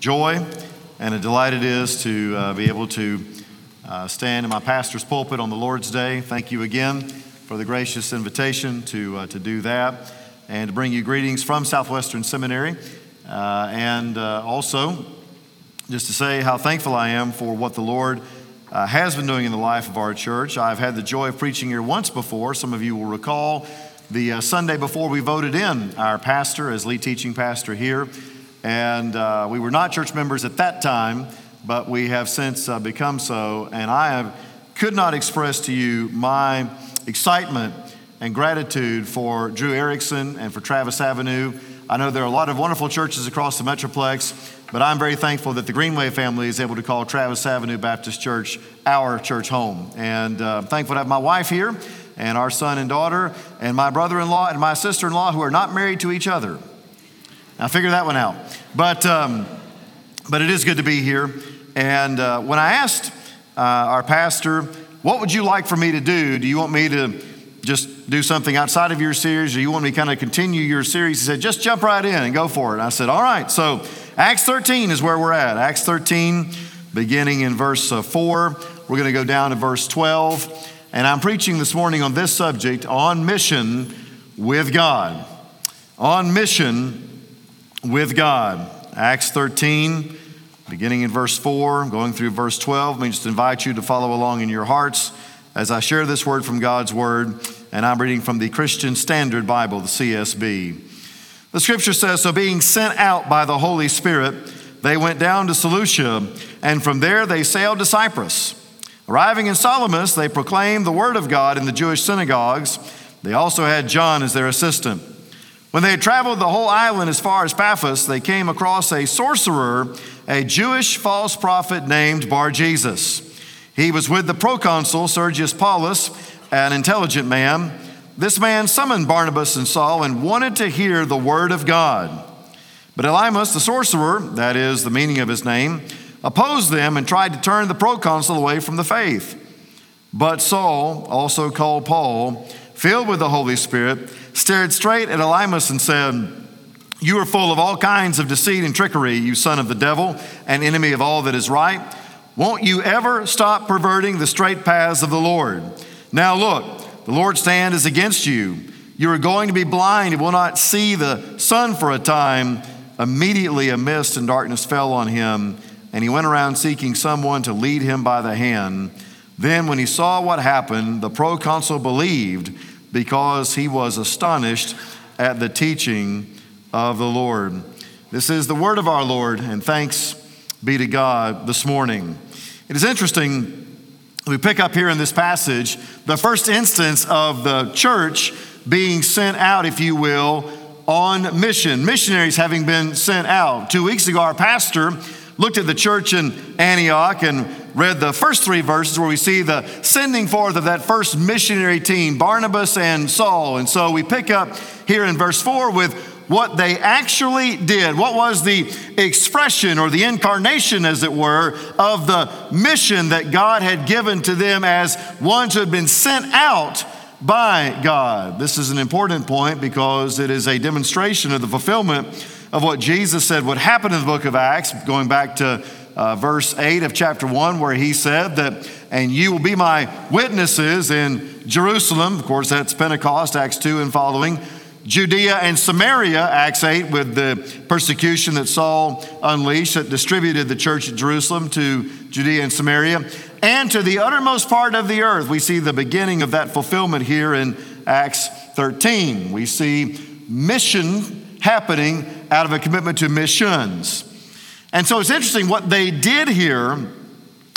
joy and a delight it is to uh, be able to uh, stand in my pastor's pulpit on the Lord's Day. Thank you again for the gracious invitation to, uh, to do that and to bring you greetings from Southwestern Seminary. Uh, and uh, also, just to say how thankful I am for what the Lord uh, has been doing in the life of our church. I've had the joy of preaching here once before. Some of you will recall the Sunday before we voted in our pastor as lead teaching pastor here. And uh, we were not church members at that time, but we have since uh, become so. And I have, could not express to you my excitement and gratitude for Drew Erickson and for Travis Avenue. I know there are a lot of wonderful churches across the Metroplex, but I'm very thankful that the Greenway family is able to call Travis Avenue Baptist Church our church home. And uh, I'm thankful to have my wife here and our son and daughter and my brother in law and my sister in law who are not married to each other. Now, figure that one out. But, um, but it is good to be here. And uh, when I asked uh, our pastor, what would you like for me to do? Do you want me to just do something outside of your series or you want me to kind of continue your series? He said, just jump right in and go for it. And I said, all right. So Acts 13 is where we're at. Acts 13, beginning in verse uh, 4. We're going to go down to verse 12. And I'm preaching this morning on this subject on mission with God. On mission with God. Acts 13, beginning in verse 4, going through verse 12. Let me just invite you to follow along in your hearts as I share this word from God's Word. And I'm reading from the Christian Standard Bible, the CSB. The scripture says So, being sent out by the Holy Spirit, they went down to Seleucia, and from there they sailed to Cyprus. Arriving in Salamis, they proclaimed the word of God in the Jewish synagogues. They also had John as their assistant. When they had traveled the whole island as far as Paphos, they came across a sorcerer, a Jewish false prophet named Bar Jesus. He was with the proconsul Sergius Paulus, an intelligent man. This man summoned Barnabas and Saul and wanted to hear the word of God. But Elymas, the sorcerer, that is the meaning of his name, opposed them and tried to turn the proconsul away from the faith. But Saul, also called Paul, filled with the Holy Spirit, stared straight at Elymas and said, You are full of all kinds of deceit and trickery, you son of the devil, and enemy of all that is right. Won't you ever stop perverting the straight paths of the Lord? Now look, the Lord's hand is against you. You are going to be blind and will not see the sun for a time. Immediately, a mist and darkness fell on him, and he went around seeking someone to lead him by the hand. Then, when he saw what happened, the proconsul believed because he was astonished at the teaching of the Lord. This is the word of our Lord, and thanks be to God this morning. It is interesting we pick up here in this passage the first instance of the church being sent out, if you will, on mission. Missionaries having been sent out. Two weeks ago, our pastor looked at the church in Antioch and read the first three verses where we see the sending forth of that first missionary team, Barnabas and Saul. And so we pick up here in verse 4 with what they actually did. What was the expression or the incarnation, as it were, of the mission that God had given to them as ones who had been sent out by God? This is an important point because it is a demonstration of the fulfillment of what Jesus said would happen in the book of Acts, going back to uh, verse 8 of chapter 1, where he said that, and you will be my witnesses in Jerusalem. Of course, that's Pentecost, Acts 2 and following Judea and Samaria, Acts 8, with the persecution that Saul unleashed that distributed the church at Jerusalem to Judea and Samaria, and to the uttermost part of the earth. We see the beginning of that fulfillment here in Acts 13. We see mission happening out of a commitment to missions. And so it's interesting what they did here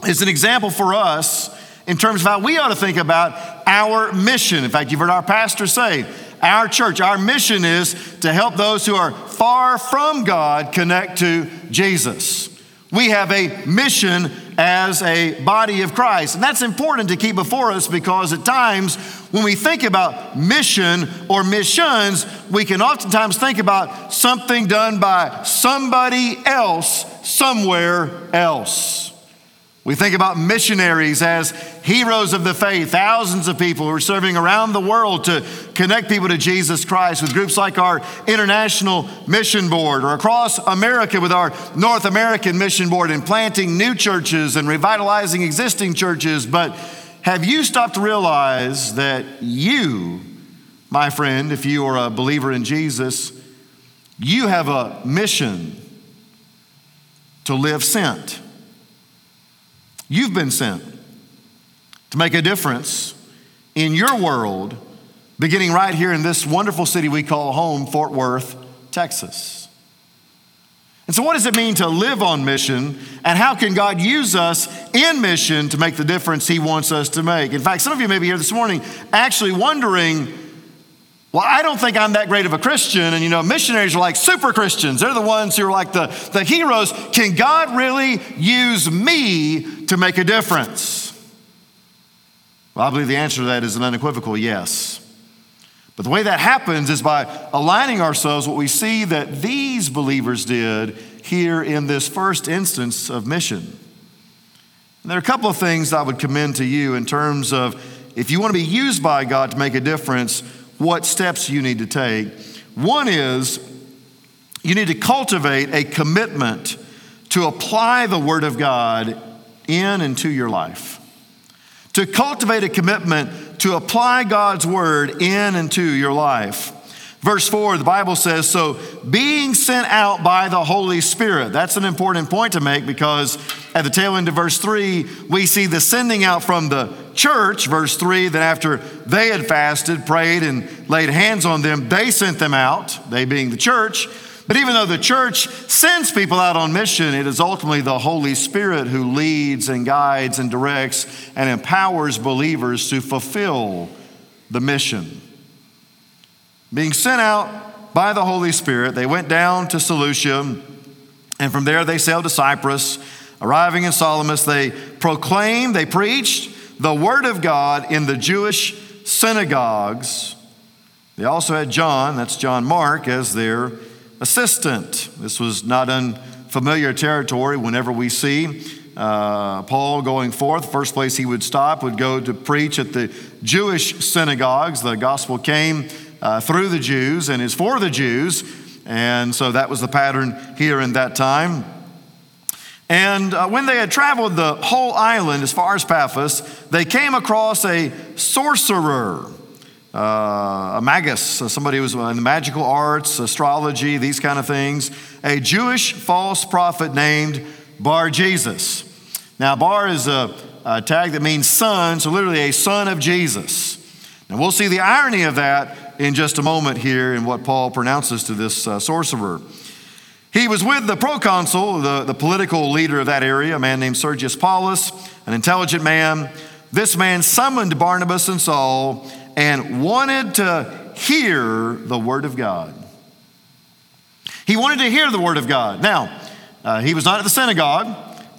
is an example for us in terms of how we ought to think about our mission. In fact, you've heard our pastor say, our church, our mission is to help those who are far from God connect to Jesus. We have a mission as a body of Christ. And that's important to keep before us because at times when we think about mission or missions, we can oftentimes think about something done by somebody else somewhere else. We think about missionaries as heroes of the faith, thousands of people who are serving around the world to connect people to Jesus Christ with groups like our International Mission Board or across America with our North American Mission Board and planting new churches and revitalizing existing churches. But have you stopped to realize that you, my friend, if you are a believer in Jesus, you have a mission to live sent? You've been sent to make a difference in your world, beginning right here in this wonderful city we call home, Fort Worth, Texas. And so, what does it mean to live on mission? And how can God use us in mission to make the difference He wants us to make? In fact, some of you may be here this morning actually wondering well, I don't think I'm that great of a Christian. And you know, missionaries are like super Christians. They're the ones who are like the, the heroes. Can God really use me to make a difference? Well, I believe the answer to that is an unequivocal yes. But the way that happens is by aligning ourselves what we see that these believers did here in this first instance of mission. And there are a couple of things I would commend to you in terms of if you want to be used by God to make a difference, what steps you need to take. One is you need to cultivate a commitment to apply the Word of God in and to your life. To cultivate a commitment to apply God's Word in and to your life. Verse 4, the Bible says, So being sent out by the Holy Spirit. That's an important point to make because at the tail end of verse 3, we see the sending out from the church, verse 3, that after they had fasted, prayed, and laid hands on them, they sent them out, they being the church. But even though the church sends people out on mission, it is ultimately the Holy Spirit who leads and guides and directs and empowers believers to fulfill the mission. Being sent out by the Holy Spirit, they went down to Seleucia, and from there they sailed to Cyprus. Arriving in Salamis, they proclaimed, they preached the word of God in the Jewish synagogues. They also had John, that's John Mark, as their assistant. This was not unfamiliar territory whenever we see uh, Paul going forth. First place he would stop would go to preach at the Jewish synagogues. The gospel came uh, through the Jews and is for the Jews. And so that was the pattern here in that time. And uh, when they had traveled the whole island as far as Paphos, they came across a sorcerer, uh, a magus, uh, somebody who was in the magical arts, astrology, these kind of things, a Jewish false prophet named Bar Jesus. Now, Bar is a, a tag that means son, so literally a son of Jesus. And we'll see the irony of that in just a moment here in what Paul pronounces to this uh, sorcerer. He was with the proconsul, the, the political leader of that area, a man named Sergius Paulus, an intelligent man. This man summoned Barnabas and Saul and wanted to hear the word of God. He wanted to hear the word of God. Now, uh, he was not at the synagogue.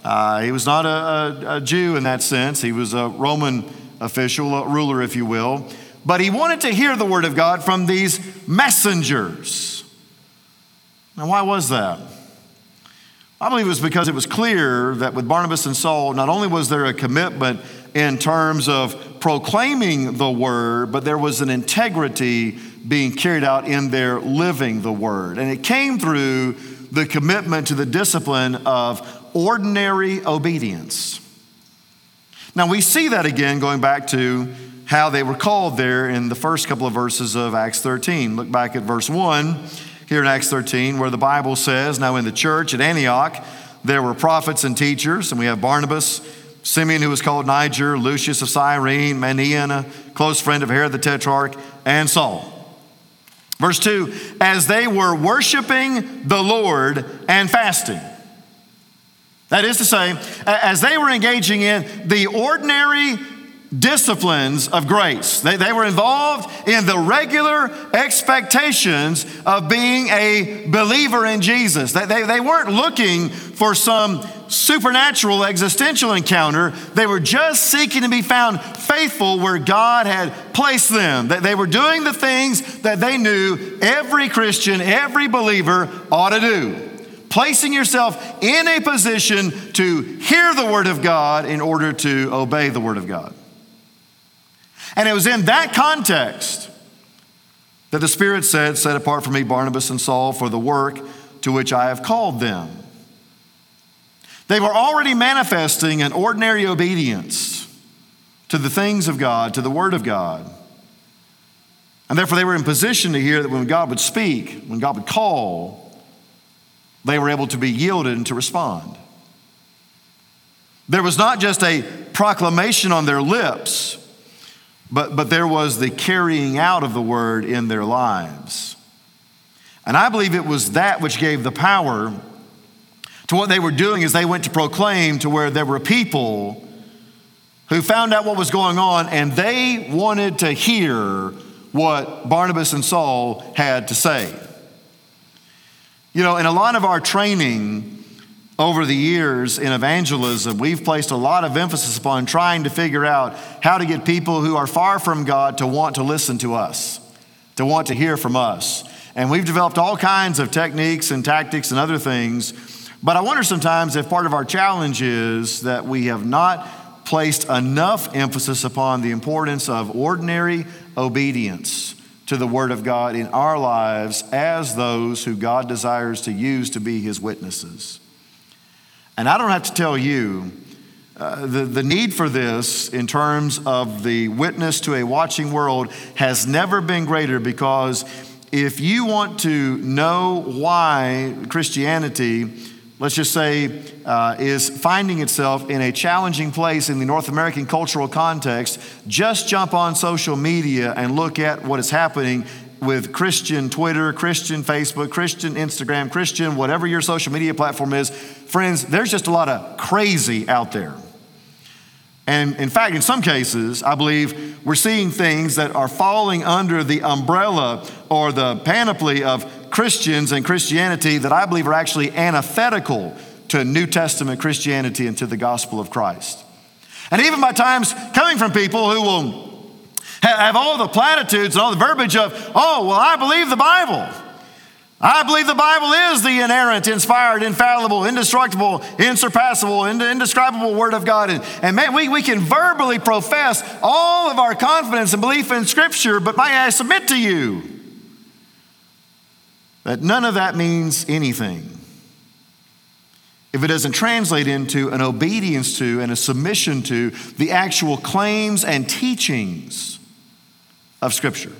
Uh, he was not a, a, a Jew in that sense. He was a Roman official, a ruler, if you will but he wanted to hear the word of God from these messengers. Now, why was that? I believe it was because it was clear that with Barnabas and Saul, not only was there a commitment in terms of proclaiming the word, but there was an integrity being carried out in their living the word. And it came through the commitment to the discipline of ordinary obedience. Now, we see that again going back to how they were called there in the first couple of verses of Acts 13. Look back at verse 1 here in Acts 13, where the Bible says, Now in the church at Antioch, there were prophets and teachers, and we have Barnabas, Simeon, who was called Niger, Lucius of Cyrene, Manaen, a close friend of Herod the Tetrarch, and Saul. Verse 2 As they were worshiping the Lord and fasting. That is to say, as they were engaging in the ordinary disciplines of grace. They, they were involved in the regular expectations of being a believer in Jesus. They, they, they weren't looking for some supernatural existential encounter. They were just seeking to be found faithful where God had placed them. They, they were doing the things that they knew every Christian, every believer ought to do placing yourself in a position to hear the Word of God in order to obey the Word of God. And it was in that context that the Spirit said, Set apart for me Barnabas and Saul for the work to which I have called them. They were already manifesting an ordinary obedience to the things of God, to the Word of God. And therefore, they were in position to hear that when God would speak, when God would call, they were able to be yielded and to respond. There was not just a proclamation on their lips, but, but there was the carrying out of the word in their lives. And I believe it was that which gave the power to what they were doing as they went to proclaim to where there were people who found out what was going on and they wanted to hear what Barnabas and Saul had to say. You know, in a lot of our training over the years in evangelism, we've placed a lot of emphasis upon trying to figure out how to get people who are far from God to want to listen to us, to want to hear from us. And we've developed all kinds of techniques and tactics and other things. But I wonder sometimes if part of our challenge is that we have not placed enough emphasis upon the importance of ordinary obedience to the Word of God in our lives as those who God desires to use to be His witnesses. And I don't have to tell you uh, the, the need for this in terms of the witness to a watching world has never been greater because if you want to know why Christianity, let's just say, uh, is finding itself in a challenging place in the North American cultural context, just jump on social media and look at what is happening with Christian Twitter, Christian Facebook, Christian Instagram, Christian, whatever your social media platform is. Friends, there's just a lot of crazy out there. And in fact, in some cases, I believe we're seeing things that are falling under the umbrella or the panoply of Christians and Christianity that I believe are actually antithetical to New Testament Christianity and to the gospel of Christ. And even by times coming from people who will have all the platitudes and all the verbiage of, oh, well, I believe the Bible. I believe the Bible is the inerrant, inspired, infallible, indestructible, insurpassable, indescribable Word of God. And, and man, we, we can verbally profess all of our confidence and belief in Scripture, but may I submit to you that none of that means anything if it doesn't translate into an obedience to and a submission to the actual claims and teachings of Scripture.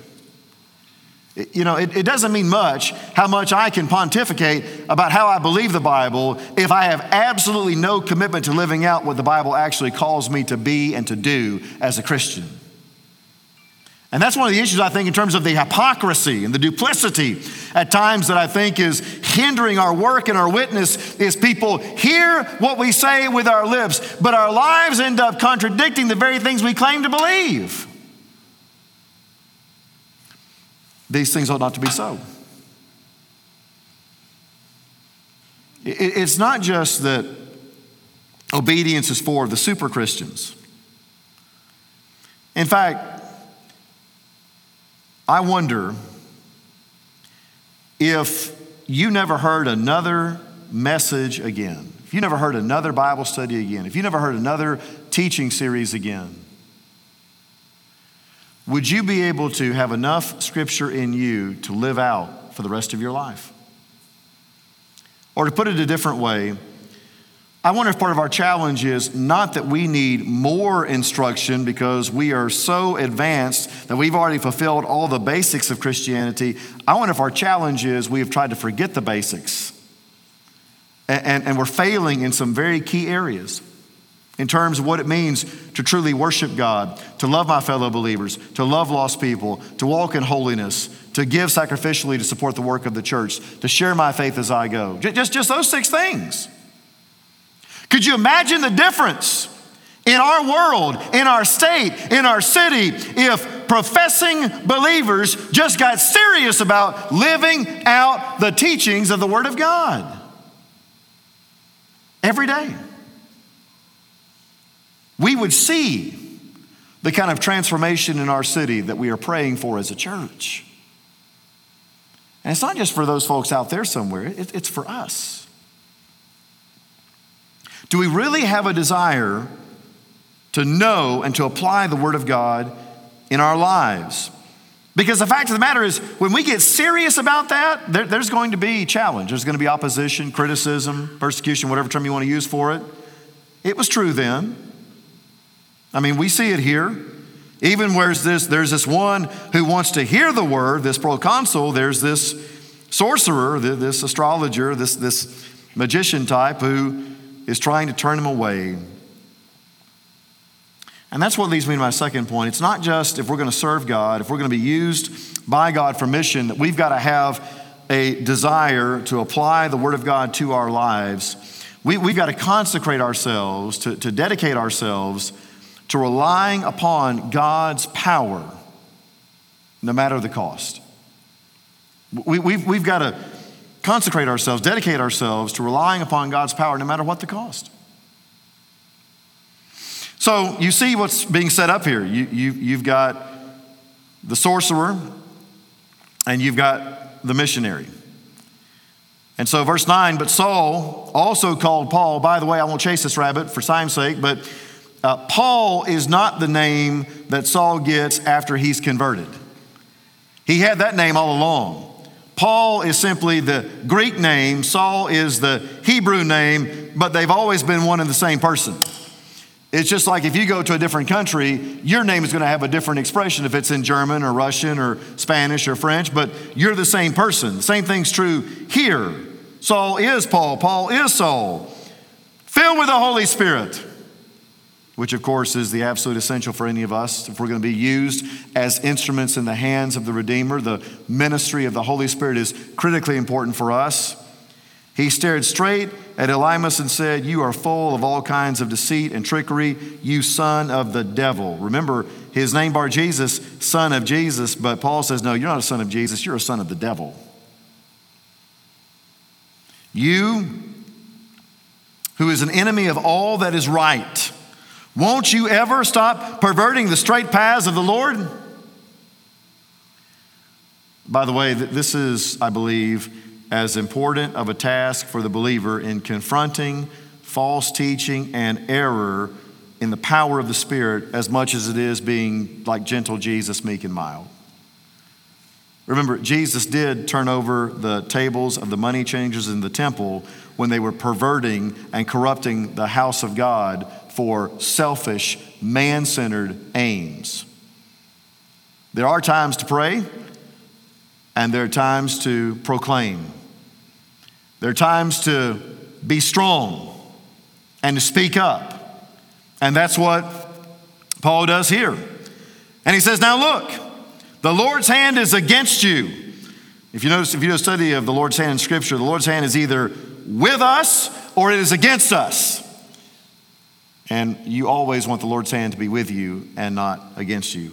You know, it, it, doesn't mean much how much I can pontificate about how I believe the Bible if I have absolutely no commitment to living out what the Bible actually calls me to be and to do as a Christian. And that's one of the issues, I think, in terms of the hypocrisy and the duplicity at times that I think is hindering our work and our witness is people hear what we say with our lips, but our lives end up contradicting the very things we claim to believe. These things ought not to be so. It's not just that obedience is for the super Christians. In fact, I wonder if you never heard another message again, if you never heard another Bible study again, if you never heard another teaching series again, would you be able to have enough scripture in you to live out for the rest of your life? Or to put it a different way, I wonder if part of our challenge is not that we need more instruction because we are so advanced that we've already fulfilled all the basics of Christianity. I wonder if our challenge is we have tried to forget the basics and, and, and we're failing in some very key areas in terms of what it means to truly worship God, to love my fellow believers, to love lost people, to walk in holiness, to give sacrificially to support the work of the church, to share my faith as I go. Just, just those six things. Could you imagine the difference in our world, in our state, in our city, if professing believers just got serious about living out the teachings of the Word of God every day? We would see the kind of transformation in our city that we are praying for as a church. And it's not just for those folks out there somewhere, it's for us. Do we really have a desire to know and to apply the Word of God in our lives? Because the fact of the matter is, when we get serious about that, there, there's going to be challenge. There's going to be opposition, criticism, persecution, whatever term you want to use for it. It was true then. I mean, we see it here. Even where this, there's this one who wants to hear the word, this proconsul, there's this sorcerer, this astrologer, this, this magician type who is trying to turn him away. And that's what leads me to my second point. It's not just if we're going to serve God, if we're going to be used by God for mission, that we've got to have a desire to apply the Word of God to our lives. We, we've got to consecrate ourselves, to, to dedicate ourselves to relying upon God's power, no matter the cost. We, we've, we've got to consecrate ourselves, dedicate ourselves to relying upon God's power, no matter what the cost. So you see what's being set up here. You, you, you've got the sorcerer and you've got the missionary. And so, verse 9, but Saul also called Paul. By the way, I won't chase this rabbit for time's sake, but uh, Paul is not the name that Saul gets after he's converted. He had that name all along. Paul is simply the Greek name, Saul is the Hebrew name, but they've always been one and the same person. It's just like if you go to a different country, your name is going to have a different expression if it's in German or Russian or Spanish or French, but you're the same person. Same thing's true here. Saul is Paul, Paul is Saul. Filled with the Holy Spirit, which of course is the absolute essential for any of us if we're going to be used as instruments in the hands of the Redeemer. The ministry of the Holy Spirit is critically important for us. He stared straight at Elymas and said, You are full of all kinds of deceit and trickery, you son of the devil. Remember, his name bar Jesus, son of Jesus, but Paul says, No, you're not a son of Jesus, you're a son of the devil. You, who is an enemy of all that is right, won't you ever stop perverting the straight paths of the Lord? By the way, this is, I believe, as important of a task for the believer in confronting false teaching and error in the power of the Spirit as much as it is being like gentle Jesus, meek and mild. Remember, Jesus did turn over the tables of the money changers in the temple when they were perverting and corrupting the house of God for selfish, man centered aims. There are times to pray, and there are times to proclaim. There are times to be strong and to speak up. And that's what Paul does here. And he says, Now look, the Lord's hand is against you. If you notice, if you do a study of the Lord's hand in Scripture, the Lord's hand is either with us or it is against us. And you always want the Lord's hand to be with you and not against you.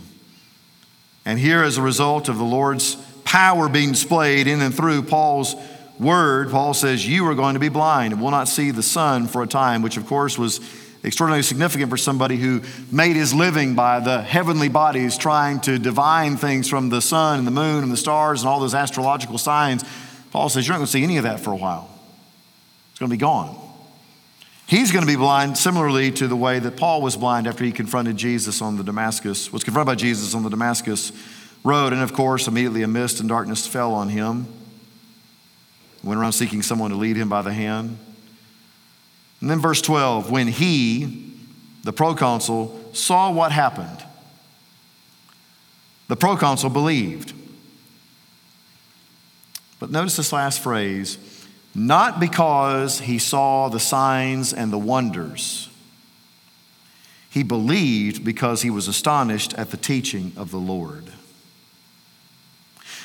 And here, as a result of the Lord's power being displayed in and through Paul's word, Paul says, You are going to be blind and will not see the sun for a time, which of course was extraordinarily significant for somebody who made his living by the heavenly bodies, trying to divine things from the sun and the moon and the stars and all those astrological signs. Paul says, You're not going to see any of that for a while. It's going to be gone. He's going to be blind similarly to the way that Paul was blind after he confronted Jesus on the Damascus, was confronted by Jesus on the Damascus road. And of course, immediately a mist and darkness fell on him went around seeking someone to lead him by the hand. And then, verse 12, when he, the proconsul, saw what happened, the proconsul believed. But notice this last phrase not because he saw the signs and the wonders. He believed because he was astonished at the teaching of the Lord.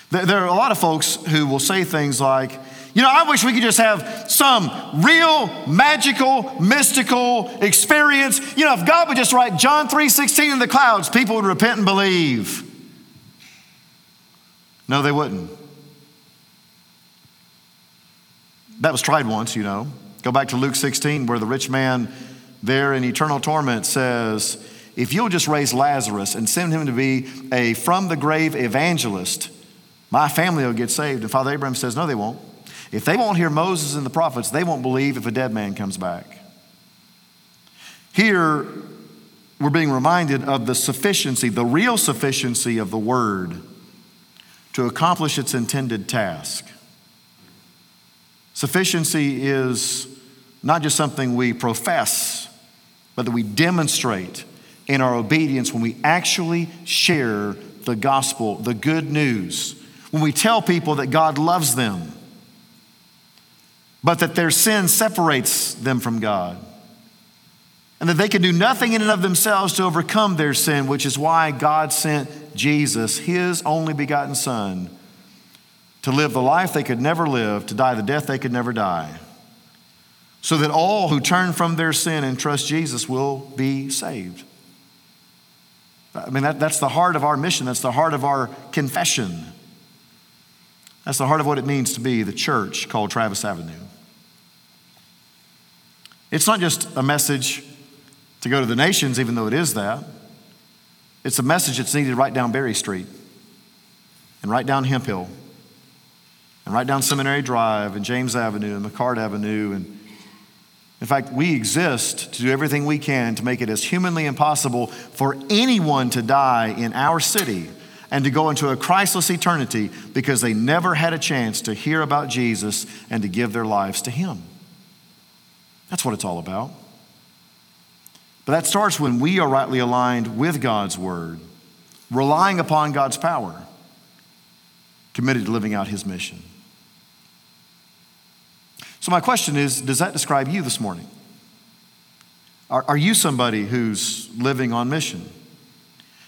There are a lot of folks who will say things like, you know, I wish we could just have some real magical, mystical experience. You know, if God would just write John 3:16 in the clouds, people would repent and believe. No, they wouldn't. That was tried once, you know. Go back to Luke 16, where the rich man there in eternal torment says, If you'll just raise Lazarus and send him to be a from the grave evangelist, my family will get saved. And Father Abraham says, No, they won't. If they won't hear Moses and the prophets, they won't believe if a dead man comes back. Here, we're being reminded of the sufficiency, the real sufficiency of the Word to accomplish its intended task. Sufficiency is not just something we profess, but that we demonstrate in our obedience when we actually share the gospel, the good news, when we tell people that God loves them, but that their sin separates them from God, and that they can do nothing in and of themselves to overcome their sin, which is why God sent Jesus, his only begotten Son, to live the life they could never live, to die the death they could never die, so that all who turn from their sin and trust Jesus will be saved. I mean, that, that's the heart of our mission, that's the heart of our confession. That's the heart of what it means to be the church called Travis Avenue. It's not just a message to go to the nations, even though it is that. It's a message that's needed right down Berry Street and right down Hemphill and right down Seminary Drive and James Avenue and McCart Avenue. And in fact, we exist to do everything we can to make it as humanly impossible for anyone to die in our city and to go into a Christless eternity because they never had a chance to hear about Jesus and to give their lives to Him. That's what it's all about. But that starts when we are rightly aligned with God's Word, relying upon God's power, committed to living out His mission. So, my question is Does that describe you this morning? Are, are you somebody who's living on mission?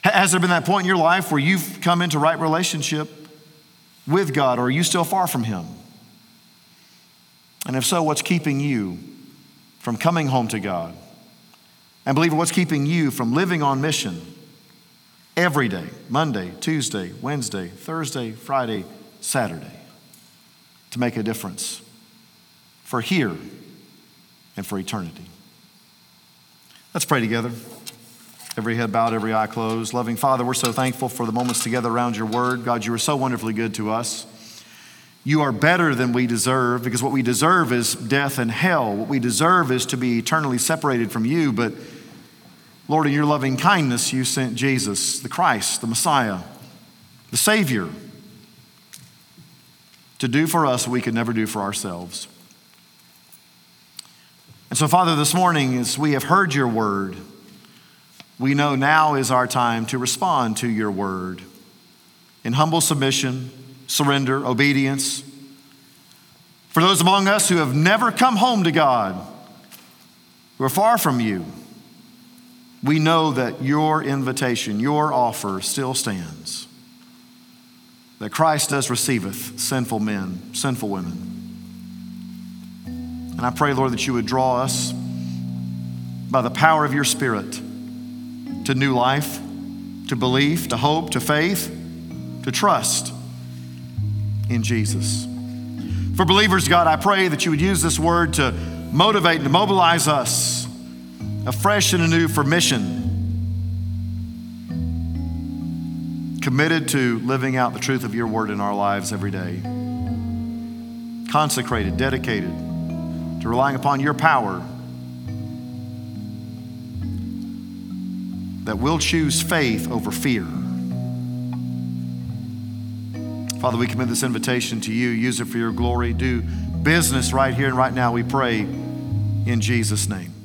Has there been that point in your life where you've come into right relationship with God, or are you still far from Him? And if so, what's keeping you from coming home to God? And believer, what's keeping you from living on mission every day, Monday, Tuesday, Wednesday, Thursday, Friday, Saturday, to make a difference? For here and for eternity. Let's pray together. Every head bowed, every eye closed. Loving Father, we're so thankful for the moments together around your word. God, you are so wonderfully good to us. You are better than we deserve because what we deserve is death and hell. What we deserve is to be eternally separated from you. But Lord, in your loving kindness, you sent Jesus, the Christ, the Messiah, the Savior, to do for us what we could never do for ourselves. And so, Father, this morning, as we have heard your word, we know now is our time to respond to your word in humble submission, surrender, obedience. For those among us who have never come home to God, who are far from you, we know that your invitation, your offer still stands. That Christ does receiveth sinful men, sinful women. And I pray, Lord, that you would draw us by the power of your Spirit to new life, to belief, to hope, to faith, to trust in Jesus. For believers, God, I pray that you would use this word to motivate and to mobilize us afresh and anew for mission. Committed to living out the truth of your word in our lives every day. Consecrated, dedicated to relying upon your power, that we'll choose faith over fear. Father, we commit this invitation to you. Use it for your glory. Do business right here and right now, we pray in Jesus' name.